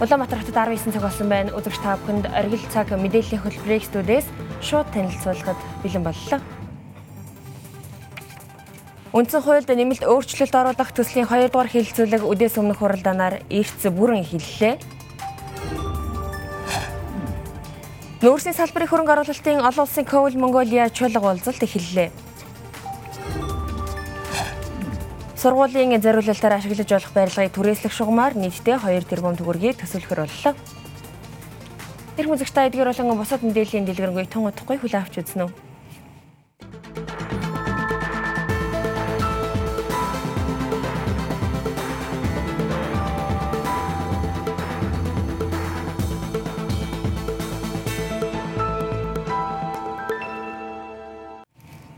Улаанбаатар хотод 19 цаг болсон байна. Үзэгч та бүхэнд оргил цаг мэдээллийн хөтөлбөрийг студиэс шууд танилцуулахад бэлэн боллоо. Үндсэн хуульд нэмэлт өөрчлөлт оруулах төслийн 2 дугаар хилцүүлэг үдээс өмнөх хуралдаанаар эрт бүрэн эхэллээ. Нүүрсийн салбарын хөрөнгө оруулалтын олон улсын Коул Монголиа чуулга уулзалт эхэллээ. Сургуулийн зориулалтаар ашиглаж болох барилгыг түрээслэх шугамар нийтдээ 2 тэрбум төгрөгийг төсөөлөхөр боллоо. Тэр хүзэгч та эдгээр болон бусад мэдээллийн дэлгэрэнгүй тун утгагүй хүлээ авч үзнэ үү?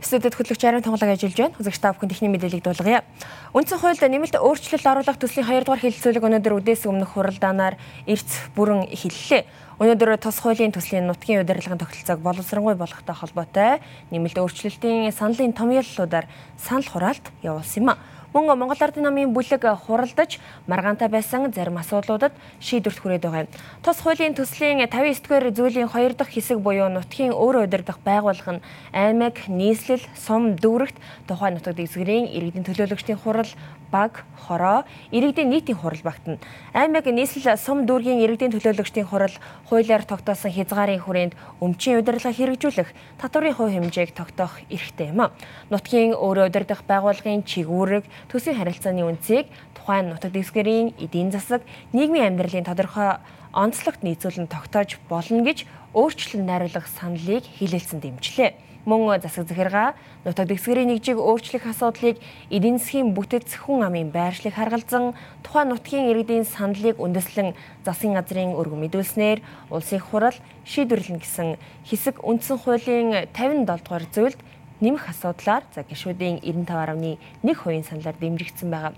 Студид хөтлөгч Арим Тонголог ажиллаж байна. Үзэгч та бүхэн техникийн мэдээллийг дуулгая. Үндсэн хуульд нэмэлт өөрчлөлт оруулах төслийн 2 дугаар хэлэлцүүлэг өнөөдөр үдээс өмнөх хуралдаанаар эрт бүрэн эхэллээ. Өнөөдөр тус хуулийн төслийн нутгийн удирдлагын тогтолцоог боловсронгуй болгохтой холбоотой нэмэлт өөрчлөлтийн саналын томьёоллуудаар санал хураалт явуулсан юм а. Мөн Монгол Ардын намын бүлэг хуралдаж маргаантай байсан зарим асуудлуудад шийдвэрт хүрээд байгаа юм. Тус хуулийн төслийн 59-р зүйлийн 2 дахь хэсэг буюу нутгийн өөрөө удирдах байгууллага нь аймаг, нийслэл, сум дүүрэгт тухайн нутаг дэвсгэрийн иргэдийн төлөөлөгчдийн хурал баг, хороо, иргэдийн нийтийн хурал багтана. Аймаг нийслэл сум дүүргийн иргэдийн төлөөлөгчдийн хурал хуулиар тогтоосон хязгаарын хүрээнд өмчийн удирдлага хэрэгжүүлэх татварын хувь хэмжээг тогтоох эрхтэй юм. Нутгийн өөрөө удирдах байгууллагын чигүүрэг, төсвийн харилцааны үнцийг тухайн нутаг дэвсгэрийн эдийн засаг, нийгмийн амьдралын тодорхой онцлогт нийцүүлэн тогтоож болно гэж өөрчлөлт найруулах саналыг хэлэлцэн дэмжлээ мөн засаг захиргаа нутаг дэвсгэрийн нэгжийг өөрчлөх асуудлыг эдийн засгийн бүтэц хүн амын байршлыг харгалзан тухайн нутгийн иргэдийн саналыг үндэслэн засгийн газрын өргөн мэдүүлснээр улсын хурал шийдвэрлэнэ гэсэн хэсэг үндсэн хуулийн 57 дугаар зүйлд нэмэх асуудлаар за гишүүдийн 95.1% саналаар дэмжигдсэн байгаа.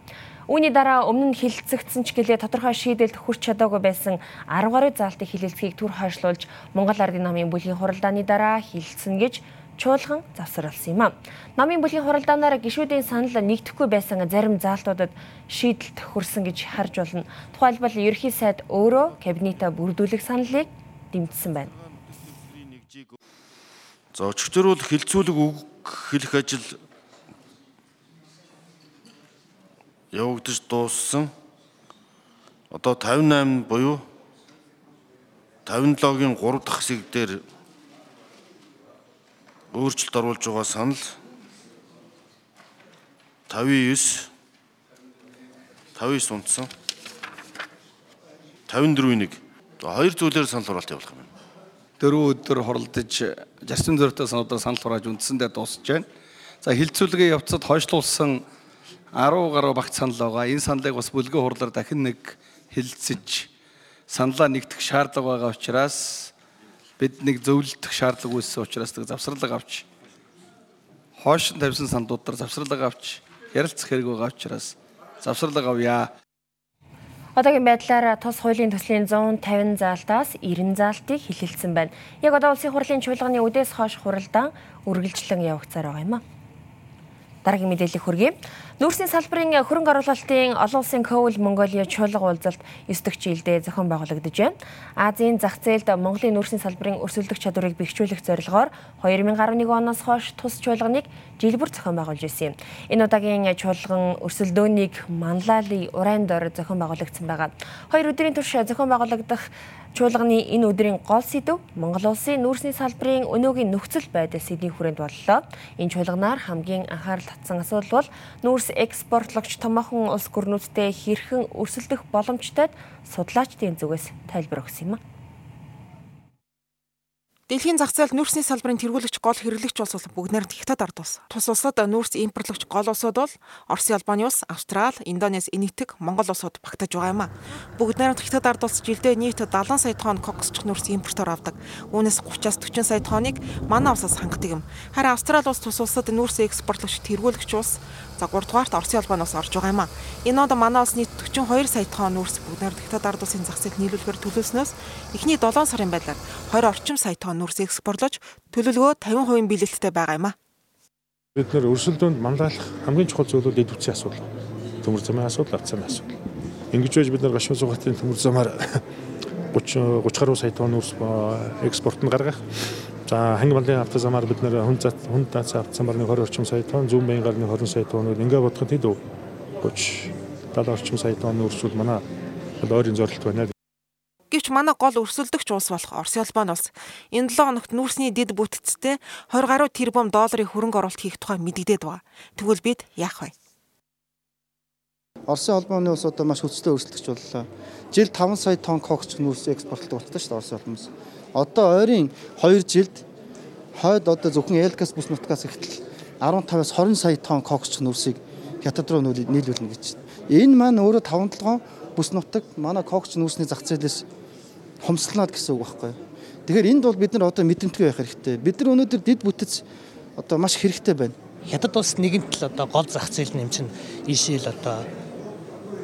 Үүний дараа өмнө нь хилцэгдсэн ч гэлээ тодорхой шийдэлд хүрч чадаагүй байсан 10 гаруй заалтын хилэлцгийг түр хойшлуулж Монгол Ардын намын бүлгийн хуралдааны дараа хилцсэн гэж чуулган завсарласан юм а. Намын бүлгийн хуралдаанаар гишүүдийн санал нэгдэхгүй байсан зарим заалтуудад шийдэлт хүрсэн гэж харж болно. Тухайлбал ерхий сайд өөрөө кабинета бүрдүүлэх саналыг дэмжсэн байна. За өчигдөр бол хилцүүлэг үг хэлэх ажил явагдаж дууссан. Одоо 58 буюу 57-гийн 3 дахь хэсэг дээр өөрчлөлт оруулж байгаа санал 59 59 унтсан 54-ийг хоёр зүйлээр санал хураалт явуулах юм. Дөрөв өдөр хуралдаж 60 зөрөтэй сануудаар санал хурааж үндсэндээ дуусж байна. За хилцүүлгийн явцад хойшлуулсан 10 гаруй багц санал байгаа. Энэ саналыг бас бүлгийн хурлаар дахин нэг хэлэлцэж саналаа нэгдэх шаардлага байгаа учраас бид нэг зөвлөлдөх шаардлага үүссэн учраас тэг завсралга авч хоош тавьсан сандуудаар завсралга авч ярилцах хэрэг байгаа учраас завсралга авъя. Одоогийн байдлаар тус хуулийн төслийн 150 заалтаас 90 заалтыг хилэлцсэн байна. Яг одоо улсын хурлын чуулганы үдээс хойш хуралдаан үргэлжлэн явагцаар байгаа юм а. Дараагийн мэдээлэл хүргэе. Нүүрсийн салбарын хөрөнгө оруулалтын олон улсын Коул Монголиа чуулга уулзалт 9 дахь жилдээ зохион байгуулагдаж байна. Азийн зах зээлд Монголын нүүрсийн салбарын өрсөлдөх чадварыг бэхжүүлэх зорилгоор 2011 оноос хойш тус чуулганыг жил бүр зохион байгуулж ирсэн юм. Энэ удаагийн чуулган өрсөлдөөнийг Манлали уран дор зохион байгуулагдсан байгаа. Хоёр өдрийн турш зохион байгуулагдах Чуулганы энэ өдрийн гол сэдв Монгол улсын нүүрсний салбарын өнөөгийн нөхцөл байдал сэдвийн хүрээнд боллоо. Энэ чуулганаар хамгийн анхаарал татсан асуудал бол нүүрс экспортлогч томоохон улс гүрнүүдтэй хэрхэн өрсөлдөх боломжтойд судлаачдын зүгээс тайлбар өгсөн юм. Дэлхийн зах зээлд нүүрсний салбарын тэргүүлэгч гол хэрэглэгч улс бүгд найрамд хятад ард улс. Тус улсад нүүрс импортлогч гол улсууд бол Орос, Албаны улс, Австрали, Индонез, Энэтхэг, Монгол улсууд багтаж байгаа юм а. Бүгд найрамд хятад ард улс жилдээ нийт 70 сая тонн кокосч нүүрс импортоор авдаг. Үүнээс 30-аас 40 сая тонныг манай улсаас хангадаг юм. Харин Австрали улс тус улсад нүүрс экспортлогч тэргүүлэгч улс За 3 дугаарт Оросын албаноос орж байгаа юм а. Энэ удаа манай улс нийт 42 сая тонн нүүрс бүгдээр диктат ард улсын зах зээлд нийлүүлэхээр төлөвлснөөс эхний 7 сарын байдлаар 20 орчим сая тонн нүүрс экспортлож төлөвлөгөө 50% биелэлттэй байгаа юм а. Бид нэр өрсөлдөөнд манлайлах хамгийн чухал зүйлүүд эд үтсийн асуудал. Төмөр замын асуудал, замын асуудал. Ингэж байж бид нар гашуун суугатын төмөр замаар 30 30 гаруй сая тонн үрс экспорт нь гаргах. За ханги малын автозамаар бид нэр хүн зат хүн дац автозамаар 20 орчим сая тонн, зүүн баян гарны 20 сая тонн ингээ бодоход хэд өв 30 70 орчим сая тонн үрсүүд манай ойрын зорилт байна. Гэвч манай гол өрсөлдөгч улс болох Орос улбан улс энэ 7 хоногт нүүрсний дэд бүтцтэй 20 гаруй тэрбум долларын хөрөнгө оруулалт хийх тухай мэдэгдээд байгаа. Тэгвэл бид яах вэ? Оросын холбооны улс одоо маш хүчтэй өрсөлдөгч боллоо. Жил 5 сая тонн кокс нүүрс экспортлдог болтой шүү дээ Оросын холбоноос. Одоо ойрын 2 жилд хойд одоо зөвхөн Элкас бүс нутгаас ихтэл 15-аас 20 сая тонн кокс нүүрсийг хятад руу нийлүүлнэ гэж. Энэ маань өөрөө 5 7 бүс нутаг манай кокс нүүрсний зах зээлээс хомслоноод гэсэн үг байхгүй. Тэгэхээр энд бол бид нар одоо мэдрэмтгий байх хэрэгтэй. Бид нар өнөөдөр дид бүтэц одоо маш хэрэгтэй байна. Хятад улс нэгэнт л одоо гол зах зээл нэм чин ийшээл одоо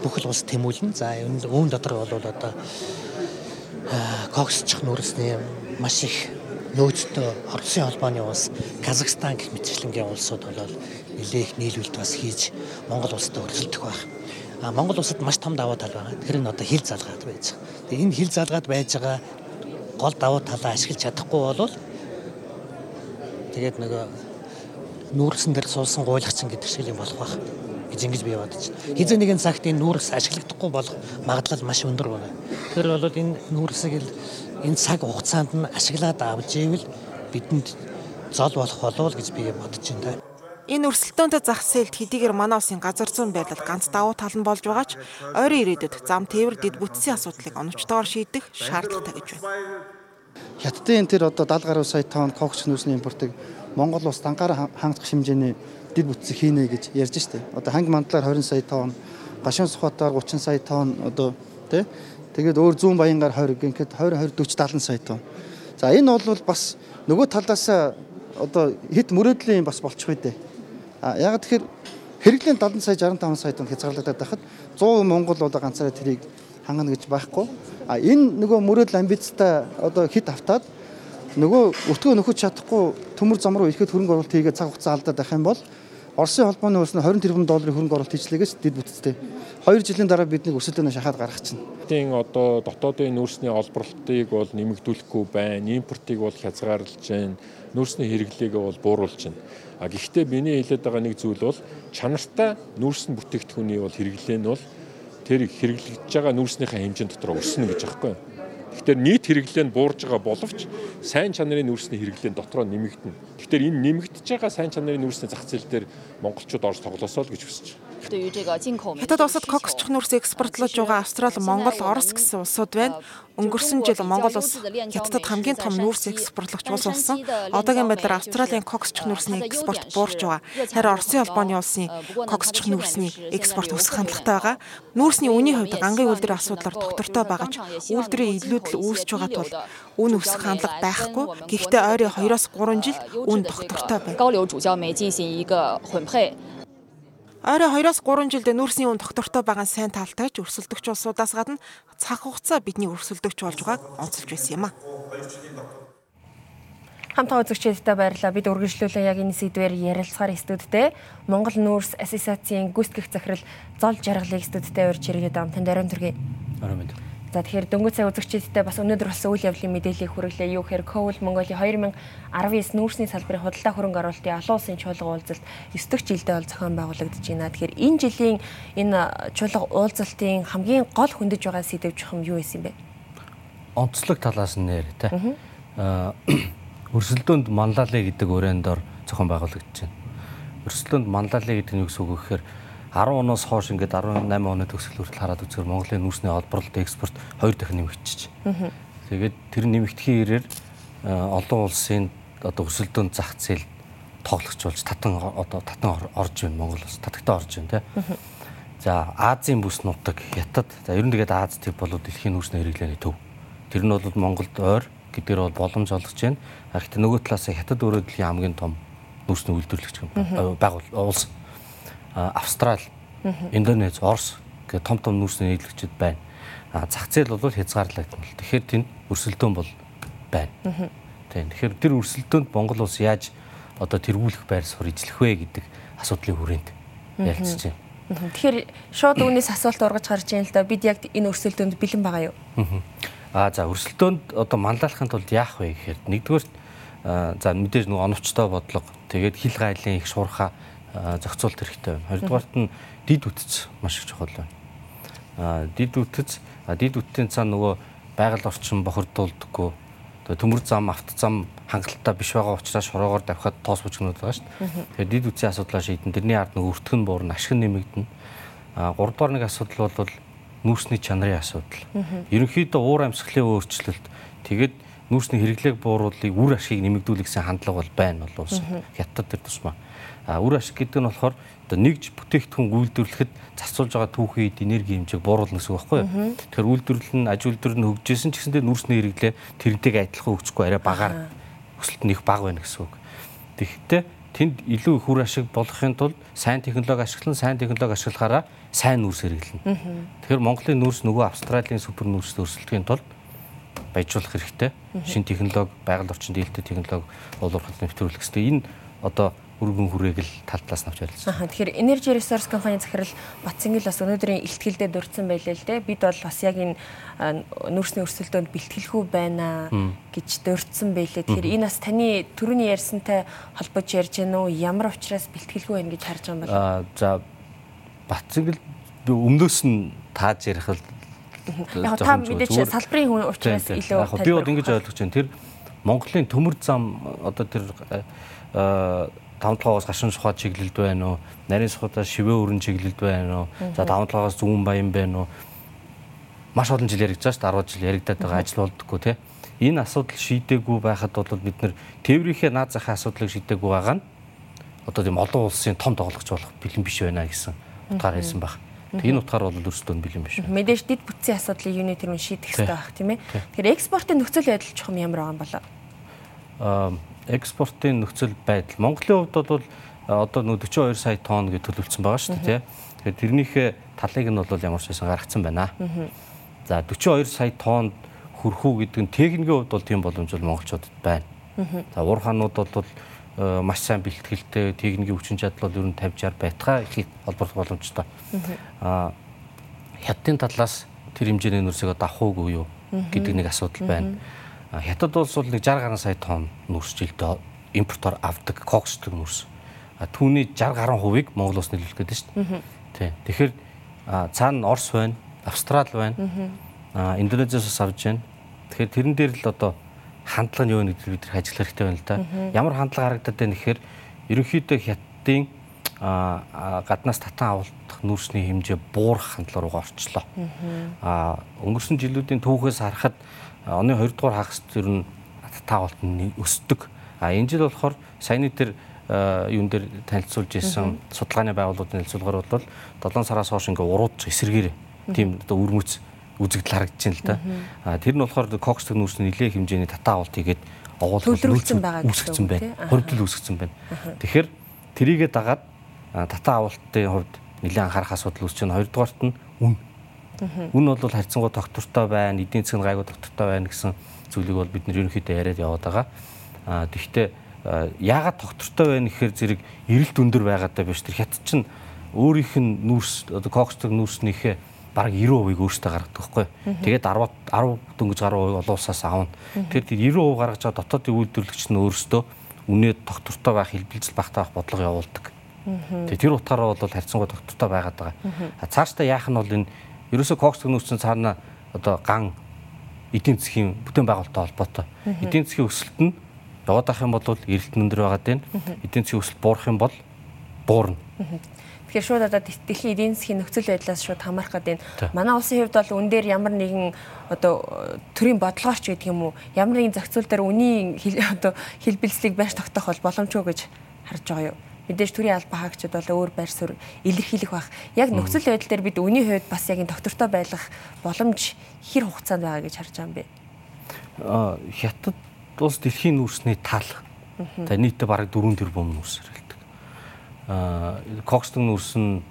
бүхэл улс тэмүүлнэ. За үүн дотор бол одоо коксчих нүрсний маш их нөөцтэй Оросын холбооны улс Казахстан гэх мэтчлэнгийн улсууд бол нэлээх нийлүүлэлт бас хийж Монгол улстай өрсөлдөх байх. А Монгол улсад маш том давуу тал байгаа. Тэр нь одоо хил залгаад байж байгаа. Тэгээ энэ хил залгаад байж байгаа гол давуу талаа ашиглаж чадахгүй бол тэгээд нөгөө нүүрсэн дээр суулсан гуйлагчин гэдэг шиг юм болох байх гэж ингэж би бодож байна. Хизээ нэгэн цагт энэ нүүрс ашиглагдахгүй болох магадлал маш өндөр байна. Тэр бол энэ нүүрсийг л энэ цаг хугацаанд нь ашиглаад авч ивэл бидэнд зол болох болов гэж би бодож байна. Энэ өрсөлдөөнтэй зах зээлд хэдийгээр манай улсын газар зүйн байдал ганц давуу тал нь болж байгаа ч ойрын ирээдүйд зам тээвэр дэд бүтцийн асуудлыг оновчтойгоор шийдэх шаардлагатай гэж байна. Хятадын тэр одоо 70 гаруй сая тонн кокс нүүсний импортыг Монгол улс дангаар хангах хэмжээний дэд бүтцийг хийнэ гэж ярьж штэ. Одоо ханги мандлаар 20 сая тонн, гашуун сухатаар 30 сая тонн одоо тий Тэгээд өөр зүүн баянгаар 20 гинхэд 20 20 40 70 сая тонн. За энэ бол бас нөгөө талаас одоо хит мөрөөдлийн бас болчих үү дээ. А яг тэгэхээр хэрэглэн 70 сая 65 сая тонн хязгаарлагдаад байхад 100 Монгол бол ганцаараа тэрийг хангана гэж байхгүй. А энэ нөгөө мөрөөдөл амбицтай одоо хит автаад нөгөө өтгөө нөхөж чадахгүй төмөр зам руу ирэхэд хөрөнгө оруулалт хийгээд цаг хугацаа алдаад байх юм бол Оросын холбооны улс нь 20 тэрбум долларын хөрөнгө оруулалт хийчлээгээс дэд бүтцтэй. 2 жилийн дараа бидний өрсөлдөөнөө шахаад гаргах чинь. Тийм одоо дотоодын нүүрсний олборлтыг бол нэмэгдүүлэхгүй байна. Импортыг бол хязгаарлаж байна. Нүүрсний хэрэглээг бол бууруулж байна. А гэхдээ миний хэлээд байгаа нэг зүйл бол чанартай нүүрсэн бүтээгдэхүүний бол хэрэглээ нь бол тэр хэрэглэгдэж байгаа нүүрснийхээ хэмжээнд дотор өснө гэж аахгүй? Тэгэхээр нийт хэрэглээ нь буурж байгаа боловч сайн чанарын нүүрсний хэрэглээ дотроо нэмэгдэнэ. Тэгэхээр энэ нэмэгдэж байгаа сайн чанарын нүүрсний зах зээл дээр монголчууд орж тоглосоо л гэж хүсэж байна. Хятад улсад коксч нүүрс экспортлож байгаа Австрали, Монгол, Орос гэсэн улсууд байна. Өнгөрсөн жил Монгол улс Хятадд хамгийн том нүүрс экспортлогч улс болсон. Одоогийн байдлаар Австралийн коксч нүүрсний экспорт буурч байгаа. Харин Оросын холбооны улсын коксч нүүрсний экспорт өсөх хандлагатай байгаа. Нүүрсний үнийн хувьд гангийн үйлдвэрийн асуудлаар доктортой байгаа ч үйлдвэрийн илүүдэл үүсэж байгаа тул үн өсөх хандлага байхгүй. Гэхдээ ойрын 2-оос 3 жилд үн доктортой байна. Ойроо 2-оос 3 жилд нүүрсний үн доктортой байгаа сайн талтай ч өрсөлдөгч улсуудаас гадна цаг хугацаа бидний өрсөлдөгч болж байгааг онцолж байсан юм а. Хамтаа үзэгчдээ баярлалаа. Бид үргэлжлүүлэн яг энэ сэдвээр ярилцахаар студидтэй Монгол нүүрс ассоциацийн гүйцэтгэх захирал Зол Жаргалыг студидтэй урьж ирээд ам танд орон төргий. Орон мэд. За тэгэхээр дөнгөж сая үзэгчдтэй бас өнөөдөр болсон үйл явдлын мэдээллийг хүргэлээ. Юу гэхээр Coal Mongolia 2019 нүүрсний салбарын худалдаа хөрөнгө оруулалтын олон улсын чуулга уулзалт 9 дахь жилдээ бол зохион байгуулагдаж байна. Тэгэхээр энэ жилийн энэ чуулга уулзалтын хамгийн гол хөндөж байгаа сэдэв жохом юу байсан бэ? Онцлог талаас нь нэр тэ. Аа өрсөлдөөнд манлайлаа гэдэг өрөөндор зохион байгуулагдаж байна. Өрсөлдөөнд манлайлаа гэдэг нь юу гэсэн үг вэ гэхээр 10 оноос хойш ингээд 18 оны төгсгөл хүртэл хараад үзэхээр Монголын нүүрсний олборлолт экспорт хоёр дахин нэмэгдчихэж. Тэгээд тэр нэмэгдэхийн ирээр олон улсын одоо өрсөлдөөн зах зээл тоглогч болж татан одоо татан орж байна Монгол улс татагтаа орж байна тий. За Азийн бүс нутаг Хятад за ер нь тэгээд Аз төв болоо дэлхийн нүүрсний хэрэглээний төв. Тэр нь бол Монголд ойр гэдгээр бол боломж олгож байна. Гэхдээ нөгөө талаас Хятад өөрөө дэлхийн хамгийн том нүүрсний үйлдвэрлэгч байгуул улс. Австрал, Индонез, Орос гэх том том нүүрсний нийлэгчид байна. Зах зээл бол хязгаарлагдсан л. Тэгэхээр тэнд өрсөлдөөн бол байна. Тийм. Тэгэхээр тэр өрсөлдөөнд Монгол улс яаж одоо тэргүүлэх байр суурь эзлэх вэ гэдэг асуудлын хүрээнд ярилцж байна. Тэгэхээр шууд үүнээс асуулт ургаж гарч ийн л да бид яг энэ өрсөлдөөнд бэлэн байгаа юу? Аа за өрсөлдөөнд одоо манлайлахын тулд яах вэ гэхээр нэгдүгээр за мэдээж нөгөө оновчтой бодлого тэгээд хил гайлын их шуурхаа зохицуулт хэрэгтэй байна. Хоёрдугаарт нь дид үтц маш их чухал байна. Аа дид үтц дид үтцийн цаа нөгөө байгаль орчин бохирдуулдаггүй төмөр зам, авто зам хангалттай биш байгаа учраас шороогоор давхад тоос бүжгнүүд байгаа шүү дээ. Тэгээд дид үтсийн асуудлаа шийдэн тэрний ард нэг өртгөн буурна, ашиг нэмэгдэнэ. А 3 дугаар нэг асуудал бол нүүрсний чанарын асуудал. Ерөнхийдөө уур амьсгалын өөрчлөлт тэгээд нүүрсний хэрэглээг бууруулыг үр ашгийг нэмэгдүүлэх гэсэн хандлага бол байна бол уус. Хятад төр тусмаа. Үр ашиг гэдэг нь болохоор одоо нэгж бүтээгдэхүүн үйлдвэрлэхэд зарцуулж байгаа түүхийн эд энерги хэмжээг бууруулна гэсэн үг байхгүй юу? Тэгэхээр үйлдвэрлэл нь аж үйлдвэр нь хөгжижсэн ч гэсэндээ нүүрсний хэрэглээ тэрнтэйг адилхан хөгжихгүй арай багаар өсөлт нь их бага байна гэсэн үг. Тэгэхдээ тэнд илүү их үр ашиг болохын тулд сайн технологи ашиглан сайн технологи ашиглахаараа сайн нүүрс хэрэглэнэ. Тэгэхээр Монголын нүүрс нөгөө Австралийн супер нүүрс өрсөлдөхийн тулд баяжуулах хэрэгтэй. Шинэ технологи, байгаль орчинд ээлтэй технологи олоорхот нэвтрүүлэх хэрэгтэй. Энэ одоо өргөн хүрээг л тал талаас нь авч ярилцсан. Аа тэгэхээр Energy Resource компани захирал Батцэнгэл бас өнөөдрийн ихтгэлдээ дурдсан байлээ л дээ. Бид бол бас яг энэ нүүрсний өрсөлдөөнд бэлтгэлгүй байна гэж дурдсан байлээ. Тэгэхээр энэ бас таны түрүүний ярьсантай холбож ярьж гэнэ үү? Ямар учраас бэлтгэлгүй байна гэж харж байгаа юм бол? Аа за Батцэнгэл өмнөөс нь тааж ярих л Яг та мэдээч салбарын хүн учраас илүү яг би бол ингэж ойлгож байна. Тэр Монголын төмөр зам одоо тэр таван толгоос гашуун сухад чиглэлд байна уу? Нарийн сухадаас шивээ өрн чиглэлд байна уу? За таван толгоос зүүн баян байна уу? Маш олон жил яригдаж шүү дээ 10 жил яригдаад байгаа ажил болдгоо тий. Энэ асуудал шийдэггүй байхад бол бид нэр тээврийнхээ наад захын асуудлыг шийдэггүй байгаа нь одоо тийм олон улсын том тоглогч болох бэлэн биш байна гэсэн утгаар хэлсэн баг. Энэ утгаар бол өрсөлдөөн бэлэн биш. Мэдээж дид бүтцийн асуудлыг юуны тэрүүн шийдэх хэрэгтэй байх тийм ээ. Тэгэхээр экспортын нөхцөл байдал чухам ямар байгаа юм болоо? Экспортын нөхцөл байдал. Монголын хувьд бол одоо нөө 42 сая тонн гэж төлөвлөсөн байгаа шүү дээ. Тэгэхээр тэрнийхээ талыг нь бол ямар ч байсан гаргацсан байна. За 42 сая тонн хүрэх үү гэдэг нь техникийн хувьд бол тийм боломж бол монголчуудад байна. За уур хаанууд бол маш сайн бэлтгэлтэй техникийн хүчин чадал бол ер нь 50 60 байтгаа их холбогдох боломжтой. Аа хятадын талаас тэр хэмжээний нүрсийг авах уугүй юу гэдэг нэг асуудал байна. Хятад улс бол нэг 60 гаруй сая тонн нүрс жилдээ импортоор авдаг коксдаг нүрс. Түүний 60 гаруй хувийг Монгол улс нөлөөлөх гэдэг шүү дээ. Тий. Тэгэхээр цаана Орос байна, Австрал байна. Индонезиас авж байна. Тэгэхээр тэрэн дээр л одоо хандлага нь юу нэг бид нар ажиллах хэрэгтэй байна л да. Ямар хандлага харагдаад байна гэхээр ерөнхийдөө хятадын гаднаас татан авалтах нүрсний хэмжээ буурах хандлага руугаа орчлоо. Өнгөрсөн жилүүдийн түүхээс харахад оны 2 дугаар хагас ер нь таавалт нь өсдөг. А энэ жил болохоор саяны тэр юун дээр танилцуулж исэн судалгааны байгууллагын хэлцүүлгээр бол 7 сараас хойш ингээ уруудж эсэргээр тийм одоо үрмөц үзэгдэл харагдаж байна л да. А тэр нь болохоор коксдог нүүрсний нэлээ хэмжээний татаа авалт хийгээд овоолгол үүсгэсэн байна. Хоригдол үүсгэсэн байна. Тэгэхээр тэрийгэ дагаад татаа авалтын хувьд нэлээд анхаарах асуудал үүсэж байна. Хоёрдугаарт нь үн Үн бол харьцангуй доктортой байна, эдийн засгийн гайгүй доктортой байна гэсэн зүйлийг бол бид нэр ерөнхийдөө яриад яваад байгаа. Аа тэгвэл яагаад доктортой байна гэхээр зэрэг эрэлт өндөр байгаадаа биш тэр хят чин өөрийнх нь нүүрс одоо коксдог нүүрснийхээ бараг 90% өөртөө гаргадаг байхгүй. Тэгээд 10 10 дөнгөж гаруй олон улсаас аавна. Тэгэхээр тэр 90% гаргаж байгаа дотоодын үйлдвэрлэгч нь өөртөө үнээд доктортой байх, хэлбэлзэл багтаа байх бодлого явуулдаг. Тэгээд тэр утгаараа бол харьцангуй доктортой байгаад байгаа. Цаашдаа яах нь бол энэ ерөөсөө кокс төгнөөсөн цаана одоо ган эдийн засгийн бүтээн байгуулалттай холбоотой. Эдийн засгийн өсөлт нь яваад ах юм бол эрэлт өндөр байгаад байна. Эдийн засгийн өсөлт буурах юм бол буурна. Тэгэхээр шууд одоо дэлхийн эдийн засгийн нөхцөл байдлаас шууд хамаарах гэдэг нь манай улсын хувьд бол үн дээр ямар нэгэн одоо төрийн бодлогоорч гэдэг юм уу ямар нэгэн зохицуул дээр үнийн одоо хэлбэлцлийг байрш тогтоох бол боломжгүй гэж харж байгаа юу? Мэдээж төрийн албан хаагчид бол өөр байр суурь илэрхийлэх бах. Яг нөхцөл байдал дээр бид үний хувьд бас яг энэ доктортой байх боломж хэр хугацаанд байгаа гэж харж байгаа юм бэ? Аа хятад улс дэлхийн нүүрсний тал. За нийтдээ бараг 4 тэрбум нүүрс хэрэгэлдэг. Аа Кокстон нүүрс нь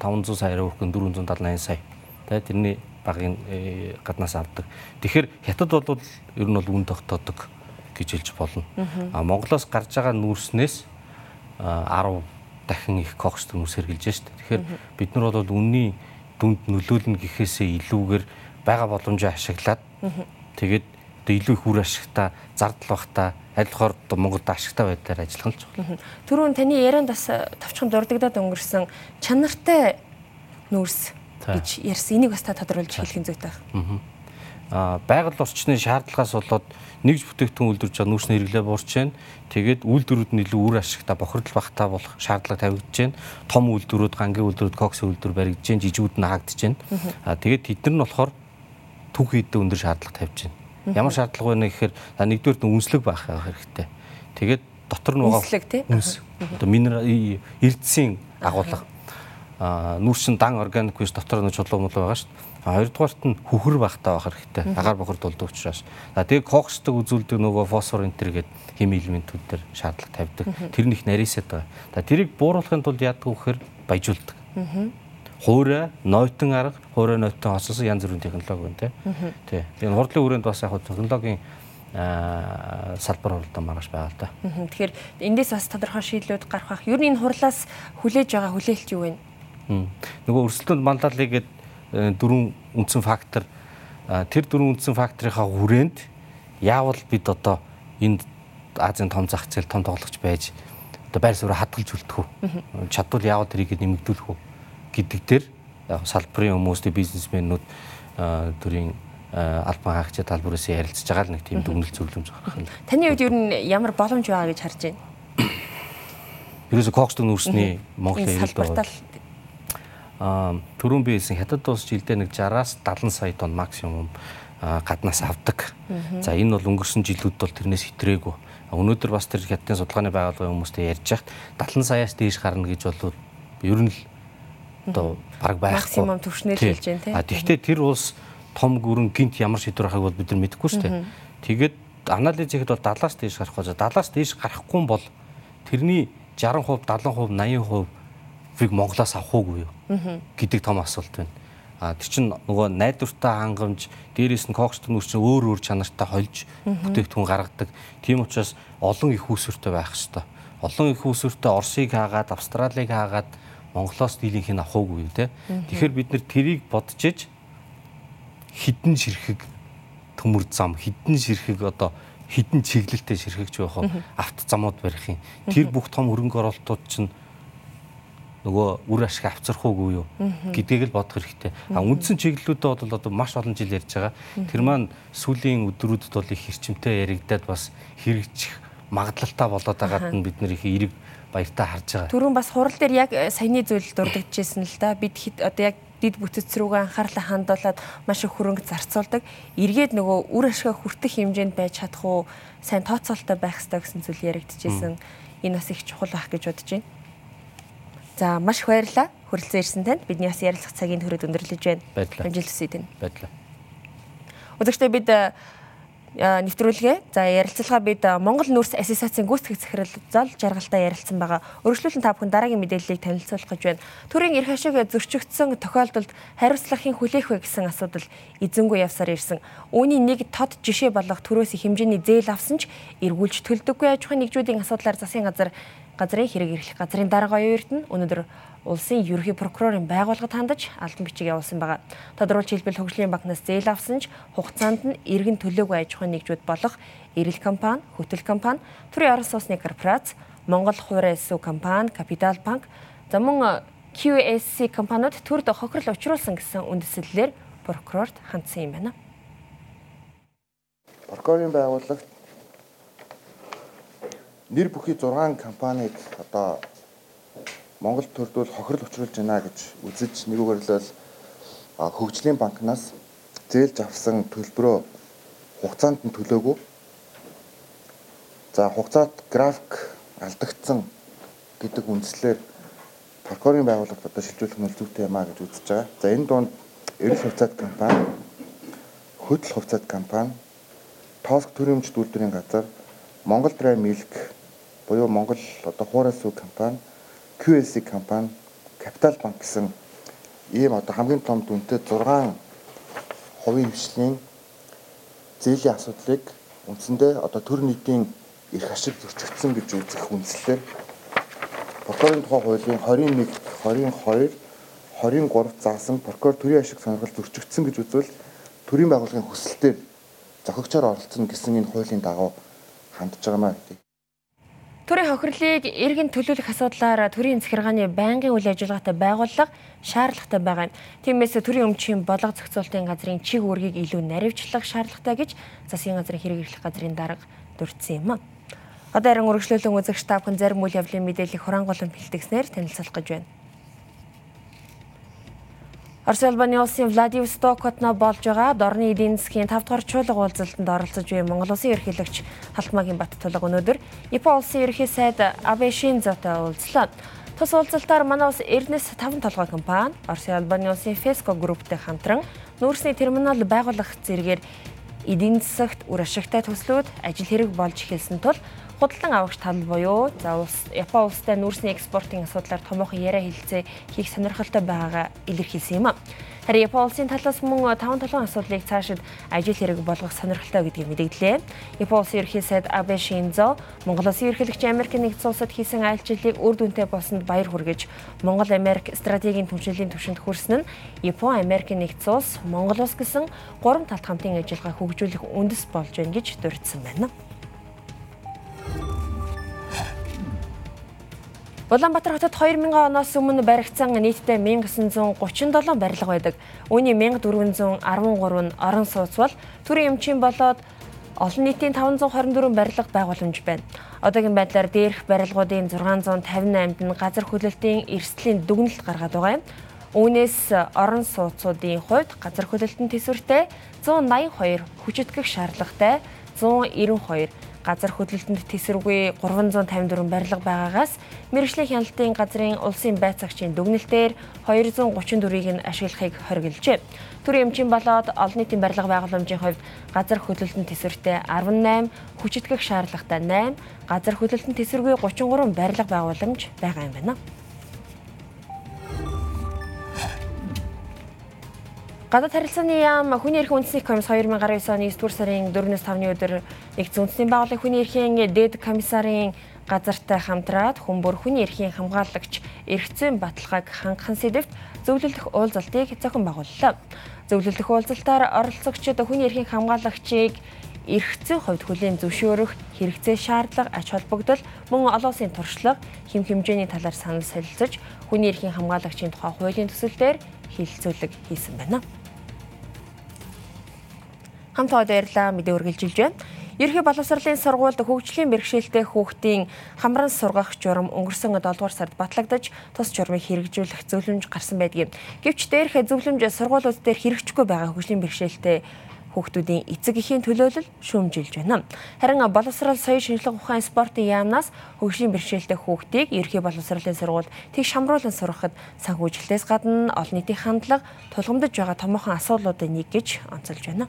500 сая өрхөн 478 сая. Тэ тэрний багын э, гаднаас авдаг. Тэгэхээр хятад бол ер нь бол үн тогтоодог гэж хэлж болно. А Монголоос гарч байгаа нүүрснээс 10 дахин их кокс төмс хэрглэж штэ. Тэгэхээр бид нар бол үнний дүнд нөлөөлнө гэхээсээ илүүгээр байгаа боломжоо ашиглаад тэгээд илүү их үр ашигтай зардал багтай адилхоор Монголд ашигтай байдлаар ажиллах нь ч байна. Түрүүн таны ярианд бас товчхон дурддагдаад өнгөрсөн чанартай нүүрс гэж ярьсан. Энийг бас та тодруулж хэлэх зүйтэй байна. Байгаль орчны шаардлагаас болоод нэгж бүтээгдэхүүн үйлдвэрж байгаа нүүрсний хэрэглээ буурч байна. Тэгээд үйлдвэрүүд нь илүү үр ашигтай бохирдол багтаа болох шаардлага тавигдж байна. Том үйлдвэрүүд, гангийн үйлдвэрүүд, кокс үйлдвэр баригдж байна, жижигүүд нь хаагдж байна. Аа тэгээд тэд нар нь болохоор түүх хийдэ өндөр шаардлага тавьж байна. Ямар шаардлага байна гэхээр нэгдүгээр нь үнслэг байх хэрэгтэй. Тэгээд дотор нь байгаа үнслэг тий. Одоо минерал эрдэсийн агуулга аа нүүрс дан органик биш дотор нь чулуу мул байгаа шүү дээ. А хоёрдугаарт нь хүхэр багтаа байх хэрэгтэй. Агаар бохор дулдаг учраас. За тэгээ коксдаг үзүүлдэг нөгөө фосфор энтер гэдэг хими элементүүд дээр шаардлага тавьдаг. Тэр нь их нарийсаад байгаа. За тэрийг бууруулахын тулд яадаг вэхээр баяжуулдаг. Хуурай, нойтон арга, хуурай нойтон хосос янз бүрийн технологи байна тий. Тэгээ хурдлын хүрээнд бас яг технологийн салбар хуралдан маргааш байгаа л да. Тэгэхээр эндээс бас тодорхой шийдлүүд гарах бах. Юу нь энэ хурлаас хүлээж байгаа хүлээлт юу вэ? Нөгөө өрсөлдөөнд мандалыг гээд дөрвөн үндсэн фактор тэр дөрвөн үндсэн факторынхаа хүрээнд яавал бид одоо энд Азийн том зах зээл том тоглогч байж одоо байр суурь хадгалж үлдэх үү чадвал яавал тэрийг нэмэгдүүлэх үү гэдэг дээр яг салбарын хүмүүст бизнесмэнүүд төрийн албан хаагчид талбараас ярилцж байгаа л нэг тийм дүгнэлт зөвлөмж гаргах. Таны хувьд ер нь ямар боломж байгаа гэж харж байна? Ерөөсө кокс нүүрсний Монгол хэлд байгаа аа түрүүн би хэлсэн хятад улс жилдээ нэг 60-аас 70 сая тонн максимум гаднаас авдаг. За энэ бол өнгөрсөн жилүүд бол тэрнээс хэтрээгүй. Өнөөдөр бас тэр хятадын судалгааны байгууллагын хүмүүстэй ярьж хахад 70 саяас дээш гарна гэж бол ер нь л одоо баг байхгүй. Максимум түвшнээр хэлж байна тийм. А тэгвэл тэр улс том гүрэн гинт ямар шийдвэр гаргахыг бол бид нар мэдэхгүй шүү дээ. Тэгээд анализ хийхэд бол 70-аас дээш гарах гэж 70-аас дээш гарахгүй бол тэрний 60%, 70%, 80% виг Монголоос авах уугүй юу гэдэг том асуулт байна. А тэр чинь нөгөө найдвартай хангамж дээрээс нь кокс төмөр чинь өөр өөр чанартай хольж бүтээгдэхүүн гаргадаг. Тийм учраас олон их үүсвэртэй байх хэвээр. Олон их үүсвэртэй Оросыг хаагаад, Австралиг хаагаад Монголоос дийлийнх нь авах уугүй юу те. Тэгэхээр бид нэр тэрийг бодож иж хідэн ширхэг төмөр зам, хідэн ширхэг одоо хідэн чиглэлтэй ширхэгч байх авто замууд барих юм. Тэр бүх том хөрөнгө оруулалтууд чинь нөгөө үр ашиг авчрах уугүй юу гэдгийг л бодох хэрэгтэй. А үндсэн чиглэлүүдэд бол одоо маш олон жил ярьж байгаа. Тэр маань сүүлийн өдрүүдэд бол их хэрчмтэй яригадад бас хэрэгжих магадлалтай болоод байгаад нь бид нэр их эерэг баяртай харж байгаа. Түрүүн бас хурал дээр яг саяны зүйл дурддагчсэн л да. Бид одоо яг дид бүтэц рүүгээ анхаарлаа хандуулад маш их хөрөнгө зарцуулдаг. Эргээд нөгөө үр ашиг хүртэх хэмжээнд байж чадах уу? Сайн тооцоолтой байх хэрэгтэй гэсэн зүйл яригдчихсэн. Энэ бас их чухал байх гэж бодож байна. За маш их баярлалаа. Хүрэлцэн ирсэн танд бидний бас ярилцах цагийн төрөд өндөрлөж байна. Амжилт хүсье тань. Баярлалаа. Өдөртөө бид нэвтрүүлгээ. За ярилцлагаа бид Монгол нүүрс ассоциацийн гүйцэтгэх захирал зал жаргалтай ярилцсан байгаа. Өргөжлүүлэн та бүхэн дараагийн мэдээллийг танилцуулах гэж байна. Төрийн эрх ашиг зөрчигдсөн тохиолдолд хариуцлагын хүлээх вэ гэсэн асуудал эзэнгүй явсаар ирсэн. Үүний нэг тод жишээ болох төрөөс хэмжээний зээл авсан ч эргүүлж төлдөггүй аж ахуйн нэгжүүдийн асуудлаар засгийн газар газрын хэрэг эрхлэх газрын дарга оюун эрдэнэ өнөөдөр улсын ерөнхий прокурорын байгууллагад хандаж албан бичиг явуулсан байгаа. Тодорхойлж хэлбэл хөгжлийн банкнаас зээл авсан ч хугацаанд нь эргэн төлөөгүй аж ахуйн нэгжүүд болох Эрэл компани, Хөтөл компани, Төрийн орон сууцны корпорац, Монгол хуурай эсүү компани, Капитал банк, за мөн QSC компаниуд төрд хохирол учруулсан гэсэн үндэслэлээр прокурорт хандсан юм байна. Прокурорын байгууллагт нэр бүхий 6 компаниг одоо Монгол төрдөл хохирол учруулж байна гэж үзэж нэгүгээр л хөгжлийн банкнаас зээлж авсан төлбөрөө хугацаанд нь төлөөгүй. За хугацаат график алдагдсан гэдэг үндслээр прокурорын байгууллагад одоо шилжүүлэх нь зүйтэй юм а гэж үзэж байгаа. За энэ донд Эрэл хувьцаат компани, Хөдөл хувьцаат компани, Тоск төрөмж үйлдвэрийн газар, Монгол Драй Милк буюу Монгол одоо хуурайс үг компани, QSC компани, Капитал банк гэсэн ийм одоо хамгийн том дүнтэй 6 хувийн хвшлийн зээлийн асуудлыг үндсэндээ одоо төр нийтийн эрх ашиг зөрчигдсөн гэж үзэх үндслээр прокурорын тухай хуулийн 21, 22, 23 заасан прокурор төрийн ашиг сонирхол зөрчигдсөн гэж үзвэл төрийн байгууллагын хүсэлтээр зохигчоор оролцсон гэсэн энэ хуулийн дагуу хандж байгаамаа гэдэг. Төрийн хохирлыг иргэн төлөөлөх асуудлаар төрийн захиргааны байнгын үйл ажиллагаатай байгууллага шаардлагатай байгаа юм. Тиймээс төрийн өмчийн болго зохицуулалтын газрын чиг үүргийг илүү наривчлах шаардлагатай гэж засгийн газрын хэрэг эрхлэх газрын дарга дурдсан юм. Одоо харин үргэлжлүүлэн үзэх штаб хүн зарим үйл явдлын мэдээллийг хураангуйлан бэлтгэснээр танилцуулах гэж байна. Орос Албаны улсын Владивосток хотно болж байгаа дорны эдийн засгийн 5 дугаар чуулга уулзалтанд оролцож буй Монгол улсын ерөнхийлөгч Халтмаагийн Баттулга өнөөдөр Япон улсын ерөнхий сайд Абе Шинзотой уулзлаа. Тус уулзалтаар манай улс Эрдэнэс 5 толгой компани, Орос Албаны улсын Феско групптэй хамтран нүүрсний терминал байгуулах зэрэгээр эдийн засагт үр ашигтай төслүүд ажил хэрэг болж эхэлсэн тул худалдан авагч тал буюу за улс Япон улстай нүүрсний экспортын асуудлаар томоохон яриа хэлцээ хийх сонирхолтой байгаагаа илэрхийлсэн юм. Харин Япон улсын талаас мөн 5 толгойн асуудлыг цаашид ажил хэрэг болгох сонирхолтой гэдгийг мэдэгдлээ. Япон улсын ерхий сайд Абе Шинзо Монгол улсын ерхийлөгч Америк нэгдсэн улсад хийсэн айлчлалыг үр дүнтэй болсонд баяр хүргэж Монгол Америк стратегийн түвшинлийн түвшинд хүрсэн нь Япон Америк нэгдсэн улс Монгол улс гэсэн гурван талт хамтын ажиллагаа хөгжүүлэх үндэс болж байна гэж дурдсан байна. Улаанбаатар хотод 2000 оноос өмнө баригдсан нийтдээ 1937 барилга байдаг. Үүний 1413 нь орон сууц бол төрийн эмчийн болоод олон нийтийн 524 барилга байгууламж байна. Одоогийн байдлаар дээрх барилгуудын 658-д нь газар хөдлөлтийн эрсдлийн дүгнэлт гаргаад байгаа юм. Үүнээс орон сууцуудын хувьд газар хөдлөлтөнд төсвөртэй 182 хүчитгэх шаардлагатай 192 газар хөдлөлтөнд тесэргүй 354 барилга байгаагаас мэрэгжлийн хяналтын газрын улсын байцаагчийн дүгнэлтээр 234-ийг нь ашиглахыг хоригложээ. Төрийн эмчийн болоод олон нийтийн барилга байгууламжийн хувьд газар хөдлөлтөнд тесвэртэй 18, хүчитгэх шаардлагатай 8, газар хөдлөлтөнд тесвэргүй 33 барилга байгууламж байгаа юм байна. Гадаад харилцааны яам хүний эрхийн үндэсний комисс 2019 оны 9 дугаар сарын 4-өөс 5-ны өдөр нэгдсэн үндэсний байгууллагын хүний эрхийн дэд комиссарын газартай хамтраад хүмүүр хүний эрхийн хамгаалагч эрхцэн баталгааг хангахын сэдэвт зөвлөлдөх уулзалтыг зохион байгууллаа. Зөвлөлдөх уулзалтаар оролцогчид хүний эрхийн хамгаалагчийг эрхцэн хувьд хүлийн зөвшөөрөх хэрэгцээ шаардлага ач холбогдол мөн олон улсын туршлага хэм хэмжээний талаар санал солилцож хүний эрхийн хамгаалагчийн тухай хуулийн төсөл дээр хилцүүлэг хийсэн байна. Хамт хойд баярлаа мэдээ үргэлжилж байна. Ерхий боловсролын сургуульд хөгжлийн бэрхшээлтэй хүүхдийн хамран сургах журам өнгөрсөн 7 дугаар сард батлагдаж тус журмыг хэрэгжүүлэх зөвлөмж гарсан байдгийг. Гэвч дээрх зөвлөмж сургуулиуд дээр хэрэгжихгүй байгаа хөгжлийн бэрхшээлтэй хүүхдүүдийн эцэг эхийн төлөөлөл шүүмжилж байна. Харин боловсрол соёл шинжилгээ ухаан спортын яамнаас хөгжлийн бэрхшээлтэй хүүхдийг ерхий боловсролын сургуульд тэг шамруулан сургахад санхүүжилтээс гадна олон нийтийн хандлага тулгамдж байгаа томоохон асуудлуудын нэг гэж онцолж байна.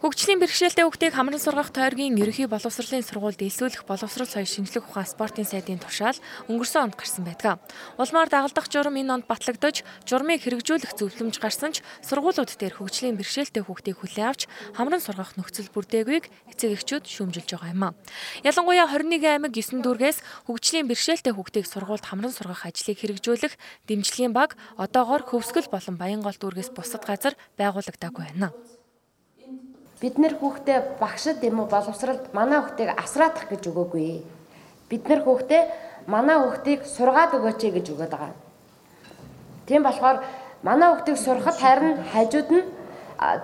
Хөгжлийн бэрхшээлтэй хүүхдийг хамран сургах тойргийн ерөнхий боловсролын сургуульд элсүүлэх боловсрол соёл шинжлэх ухаан спортын сайдын тушаал өнгөрсөн онд гарсан байдаг. Улмаар дагалдах журам энэ онд батлагдаж, журмыг хэрэгжүүлэх зөвлөмж гарсан ч сургуулиуд дээр хөгжлийн бэрхшээлтэй хүүхдийг хүлээн авч хамран сургах нөхцөл бүрдээгүйг эцэг эхчүүд шүүмжилж байгаа юм а. Ялангуяа 21 аймаг 9 дүүргээс хөгжлийн бэрхшээлтэй хүүхдийг сургуульд хамран сургах ажлыг хэрэгжүүлэх дэмжлэгийн баг одоогоор Хөвсгөл болон Баянгол дүүргээс бусад газар байгуулагдаагүй байна бид нэр хүүхдээ багшд юм уу боловсралд манай хүүхдийг асраадах гэж өгөөгүй. Бид нэр хүүхдээ манай хүүхдийг сургаад өгөөч гэж өгöd байгаа. Тийм болохоор манай хүүхдийг сурахад харин хажууд нь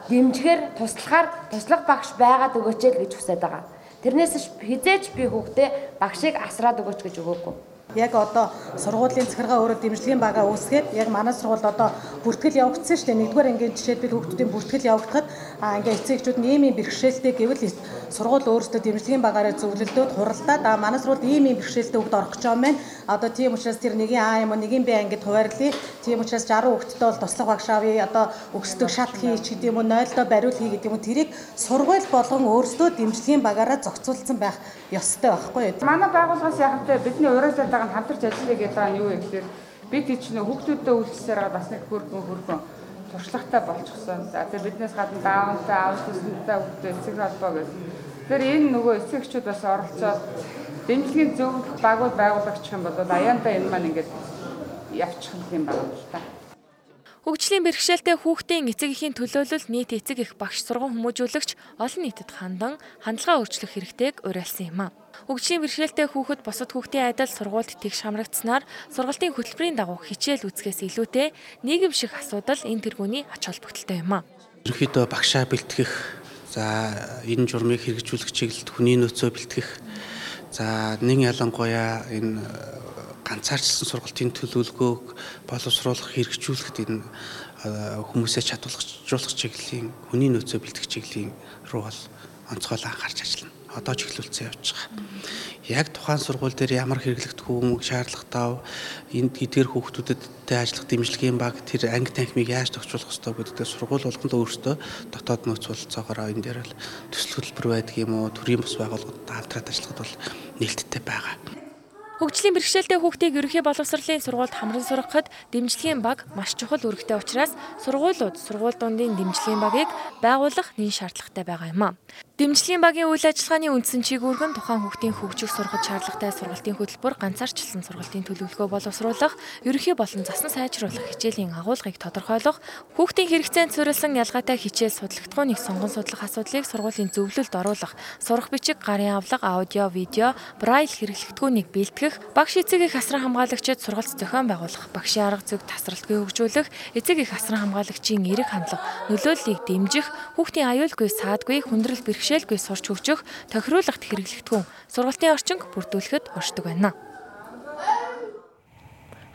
дэмжихээр туслахаар туслах багш байгаад өгөөч гэж хүсэж байгаа. Тэрнээс хизээч би хүүхдээ багшийг асраад өгөөч гэж өгөөгүй яг одоо сургуулийн захиргаа өөрөө дэмжлэгийн бага үүсгээд яг манай сургуульд одоо бүртгэл явагдсан шүү дээ. Нэгдүгээр ангийн жишээлбэл хүүхдүүдийн бүртгэл явагдахад а ингээ эцэгчүүд нь ийм бэрхшээлтэй гэвэл сургууль өөрөөсөө дэмжлэгийн багаараа зөвлөлдөөд хуралдаад а манай сургуульд ийм ийм бэрхшээлтэй хүүхд орох гэж байгаа юм байна. Одоо тийм учраас тэр нэгийн А юм уу нэгийн Б ангид хуваарлаа. Тийм учраас 60 хүүхдтэй бол туслах багш авъя. Одоо өгсдөг шат хий ч гэдэг юм уу 0-доо бариул хий гэдэг юм уу тэрийг сургууль болгон өөрөөсөө дэмжлэгийн багаараа зохицуулсан байх ёстой байхгүй юу? Манай байгууллагаас яг хэвээр бидний уриалаад байгаа хамтарч ажиллая гэдэг нь юу вэ гэхээр бид тийч нэг хүүхдүүдэд үйлчлсээр байгаа бас нэг хөргөн хөргөн туршлагатай болчихсон. За тэгээ биднээс гадна даунтай, аутизмтай хүүхдээ эцэг холбоо гэж Тэгэхээр энэ нөгөө эцэг эхчүүд бас оролцоод дэмжлэгийн зөв багууд байгуулагч юм бол аяанда энэ маань ингээд явчих юм байна л та. Хөгжлийн бэрхшээлтэй хүүхдийн эцэг эхийн төлөөлөл нийт эцэг эх багш сургууль хүмүүжүүлэгч олон нийтэд хандан хандлага өөрчлөх хэрэгтэйг уриалсан юм а. Хөгжлийн бэрхшээлтэй хүүхэд бусад хүүхдийн адил сургуульд тэгш хамрагдсанаар сургалтын хөтөлбөрийн дагуу хичээл үзэхээс илүүтэй нийгэм шиг асуудал энэ тэргүүний ач холбогдолтой юм а. Ерөнхийдөө багшаа бэлтгэх, за энэ журмыг хэрэгжүүлэх чиглэлд хүний нөөцөө бэлтгэх, за нэг ялангуяа энэ ганцаарчилсан сургалтын төлөвлөгөөг боловсруулах хэрэгжүүлэхэд энэ хүмүүсээ чадваржуулах чиглэлийн хүний нөөцөө бэлтгэх чиглэлийн рүү бол онцгойлон анхаарч ажиллана. Одоо ч эхлүүлсэн явж байгаа. Яг тухайн сургууль дээр ямар хэрэглэгдэх хүмүүг шаардлагатай энд эдгээр хүүхдүүдтэй ажиллах дэмжлэгийн баг тэр анги танхимыг яаж тохиолдох ёстой гэдэгт сургууль болгонд өөрсдөө дотоод нөөц болцоогоор энэ дээр бол төсөл хөтөлбөр байдаг юм уу төрийн бус байгууллагуудтай хамтраад ажиллахад бол нээлттэй байгаа. Хөгжлийн бэрхшээлтэй хүүхдийг ерөнхий боловсролын сургуульд хамран сургахад дэмжлэгийн баг маш чухал үүрэгтэй учраас сургуулиуд сургууль дундын дэмжлэгийн багийг байгуулах нэн шаардлагатай байгаа юм а. Дэмжлэгийн багийн үйл ажиллагааны үндсэн чиглэлгэн тухайн хүүхдийн хөгжих сургаж шаардлагатай сургалтын хөтөлбөр ганцаарчлсан сургалтын төлөвлөгөө боловсруулах, ерөнхий болон засан сайжруулах хичээлийн агуулгыг тодорхойлох, хүүхдийн хэрэгцээнд суурилсан ялгаатай хичээл судлагдгууныг сонгон судлах асуудлыг сургуулийн зөвлөлд оруулах, сурах бичиг, гарын авлага, аудио, видео, брайл хэрэглэгдэхүүнийг бэлтгэх, багш эцэг их асран хамгаалагчид сургалт зохион байгуулах, багшийн арга зүйг тасралтгүй хөгжүүлэх, эцэг их асран хамгаалагчийн эрэг хандлага, нөлөөллийг дэмжих, хүүхдийн аюулгүй саадгүй хүндрэл бэрх бэрхшээлгүй сурч хөгжих, тохируулахт хэрэглэгдэхүүн сургалтын орчинг бүрдүүлэхэд оршдог байна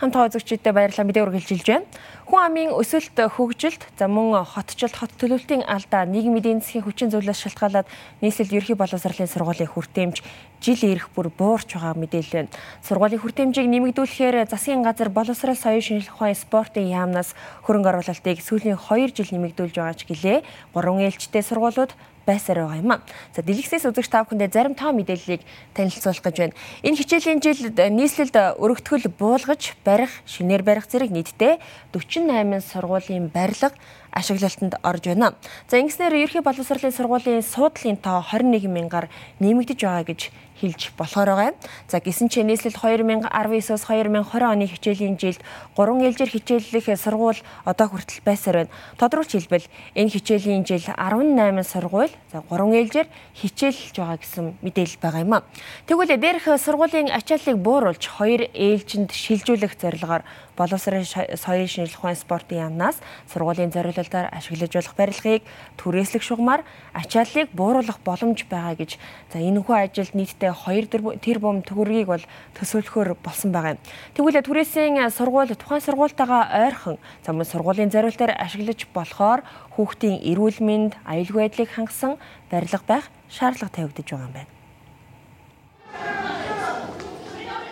хамт хооцогчдод баярлалаа мэдээ үргэлжилж байна. Хүн амын өсөлт хөгжилт за мөн хотчлт хот төлөвлөлтийн алдаа нийгмийн эдийн засгийн хүчин зүйлээс шалтгаалаад нийслэл ерхий боловсролын сургуулийн хүртээмж жил ирэх бүр буурч байгаа мэдээлэл байна. Сургуулийн хүртээмжийг нэмэгдүүлэхээр засгийн газар боловсрол соёлын шинжилх ухааны спортын яамнаас хөрөнгө оруулалтыг сүүлийн 2 жил нэмэгдүүлж байгаа ч гэлээ. Гурван ээлжтэй сургуулиуд байсаар байгаа юм а. За дэлгэцээс үзэгч та бүхэндээ зарим тоо мэдээллийг танилцуулах гэж байна. Энэ хичээлийн жилд нийслэлд өргөтгөл буулгаж барих, шинээр барих зэрэг нийтдээ 48 сургуулийн барилга ашиглалтанд орж байна. За ингэснээр ерхий боловсролын сургуулийн суудлын тоо 21 мянгаар нэмэгдэж байгаа гэж хэлж болохоор байгаа. За гисэн ч нийслэл 2019-с 2020 оны хичээлийн жилд 3 ээлжээр хичээллэх сургууль одоо хүртэл байсаар байна. Тодорхойлж хэлбэл энэ хичээлийн жил 18 сургууль за 3 ээлжээр хичээлж байгаа гэсэн мэдээлэл байгаа юм а. Тэгвэл дээрх сургуулийн ачааллыг бууруулж 2 ээлжинд шилжүүлэх зорилгоор боловсрын соёлын шинжилх ухааны спортын яамнаас сургуулийн зориулалтаар ашиглаж болох барилгыг түрээслэх шугамар ачааллыг бууруулах боломж байгаа гэж за энэхүү ажилд нийтдээ 2 тэрбум төгрөгийг бол төсөөлөхөөр болсон байгаа юм. Тэгвэл түрээсийн сургууль тухайн сургуультайгаа ойрхон за мөн сургуулийн зориулалтаар ашиглаж болохоор хүүхдийн эрүүл мэнд, аюулгүй байдлыг хангасан барилга байх шаардлага тавигдж байгаа юм байна.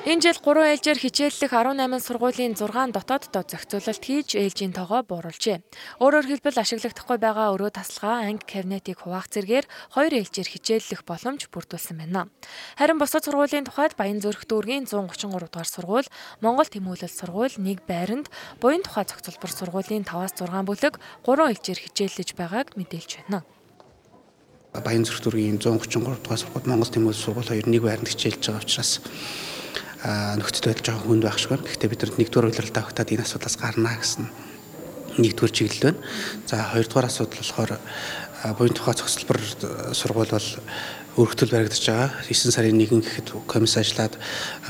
Энэ жил 3 ээлжээр хичээллэх 18 сургуулийн 6 дотооддоо зохицуулалт хийж ээлжийн тоогоо бууруулжээ. Өөрөөр хэлбэл ашиглагдахгүй байгаа өрөө тасалгаа, анги кабинетийг хуваах зэргээр 2 ээлжээр хичээллэх боломж бүрдүүлсэн байна. Харин бусад сургуулийн тухайд Баян зүрх дүүргийн 133 дугаар сургууль, Монгол тэмүүлэл сургууль, нэг байранд буян тухай зохицолбор сургуулийн 5-аас 6 бүлэг 3 ээлжээр хичээллэж байгааг мэдээлж байна. Баян зүрх дүүргийн 133 дугаар сургууль, Монгол тэмүүлэл сургууль хоёр нэг байранд хичээлж байгаа учраас нөхцөл байдал жоохон хүнд байх шиг байна. Гэхдээ бид нэгдүгээр удирдалтаа өгтаад энэ асуудлаас гарнаа гэсэн нэгдүгээр чиглэл байна. За хоёрдугаар асуудал болохоор буян тухай цогцлбор сургууль бол өргөтөл баригдаж байгаа. 9 сарын 1 гэхэд комисс ажиллаад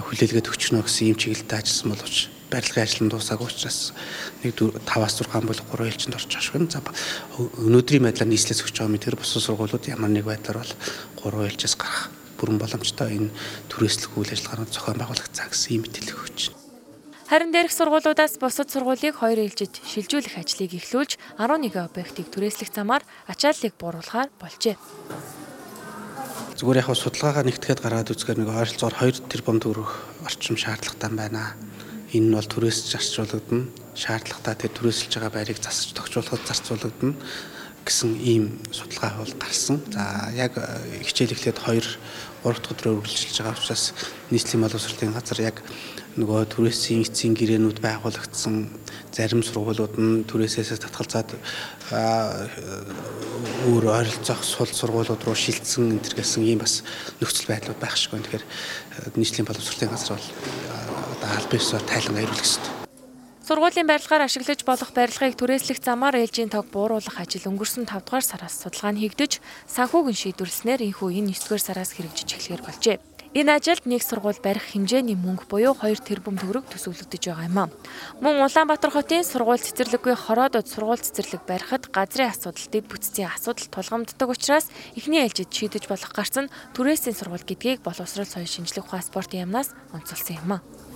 хүлээлгээд өгчнө гэсэн ийм чиглэлтэй ажилласан боловч барилгын ажил нь дуусаагүй учраас нэг 5-аас 6 бол 3 ээлжинд орж байгаа шүү. За өнөөдрийн байдлаар нийслэлс өгч байгаа мэдэр бус сургуулиуд ямар нэг байдлаар бол 3 ээлжээс гарах бүрэн боломжтой энэ түрээслэх үйл ажиллагаанууд зохион байгуулагдсан гэсэн ийм мэдээлэл өгч байна. Харин дээрх сургуулиудаас бусад сургуулийг хоёр ээлжид шилжүүлэх ажлыг эхлүүлж 11 объектыг түрээслэх замаар ачааллыг бууруулахаар болжээ. Зүгээр яг судалгаагаа нэгтгэхэд гаргаад үзэхээр нэг ойролцоогоор 2 тэрбум төгрөг орчим шаардлагатай байна. Энэ нь бол түрээсж зарцуулагдана. Шаардлагатай тэр түрээсэлж байгаа байрыг засаж тогтчуулахад зарцуулагдана гэсэн ийм судалгаа бол гарсан. За яг хичээл эхлээд 2 3 дахь өдрөөр үргэлжилж байгаа учраас нийслэлийн боловсролын газар яг нөгөө түрээсийн эцсийн гэрээнүүд байгуулагдсан зарим сургуулиуд нь түрээсээс татгалзаад өөр ойролцоох сул сургуулиуд руу шилжсэн энэ төр гэсэн ийм бас нөхцөл байдлууд байх шиг байна. Тэгэхээр нийслэлийн боловсролын газар бол одоо аль бисаар тайлан аюулгүй хэвээр Сургуулийн барилгаар ашиглаж болох барилгыг түрээслэх замаар ээлжийн тог бууруулах ажил өнгөрсөн 5 дугаар сараас судалгаа нь хийгдэж санхүүгийн шийдвэрлснээр энэхүү энэ 9 дугаар сараас хэрэгжиж эхлэхээр болжээ. Энэ ажилд нэг сургууль барих хэмжээний мөнгө буюу 2 тэрбум төгрөг төсөвлөгдөж байгаа юм а. Мөн Улаанбаатар хотын сургууль цэцэрлэггүй хороодод сургууль цэцэрлэг барихад газрын асуудал, дэд бүтцийн асуудал тулгамддаг учраас эхний ээлжид шийдэж болох гарсан түрээсийн сургууль гэдгийг боловсрол соёл шинжлэх ухаан спортын яамнаас онцолсон юм а.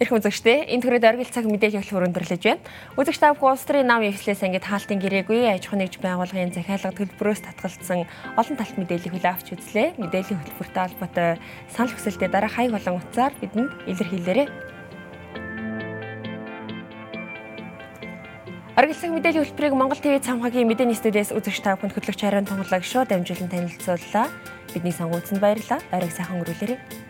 Ирэх үзэгчдээ энэ төрөд оргил цаг мэдээлэл явуулах өрөндөрлөж байна. Үзэгч та бүхэн улс төрийн нам эвслээс ангид хаалтын гэрээгүй аж ахуйн нэгж байгууллагын захиалга төлбөрөөс татгалцсан олон талт мэдээллийг хүлээн авч үзлээ. Мэдээллийн хөтөлбөртэй холбоотой санал хүсэлтээ дараа хаяг болон утсаар бидэнд илэрхийлээрэй. Оргил цаг мэдээллийн хөтөлбөрийг Монгол ТV цамхагийн мэдээний студиэс үзэгч та бүхэнд хөтлөгч харин тунгалаг шоу дамжуулан танилцууллаа. Бидний сонгуульцанд баярлалаа. Оройг сайхан өнгөрүүлээрэй.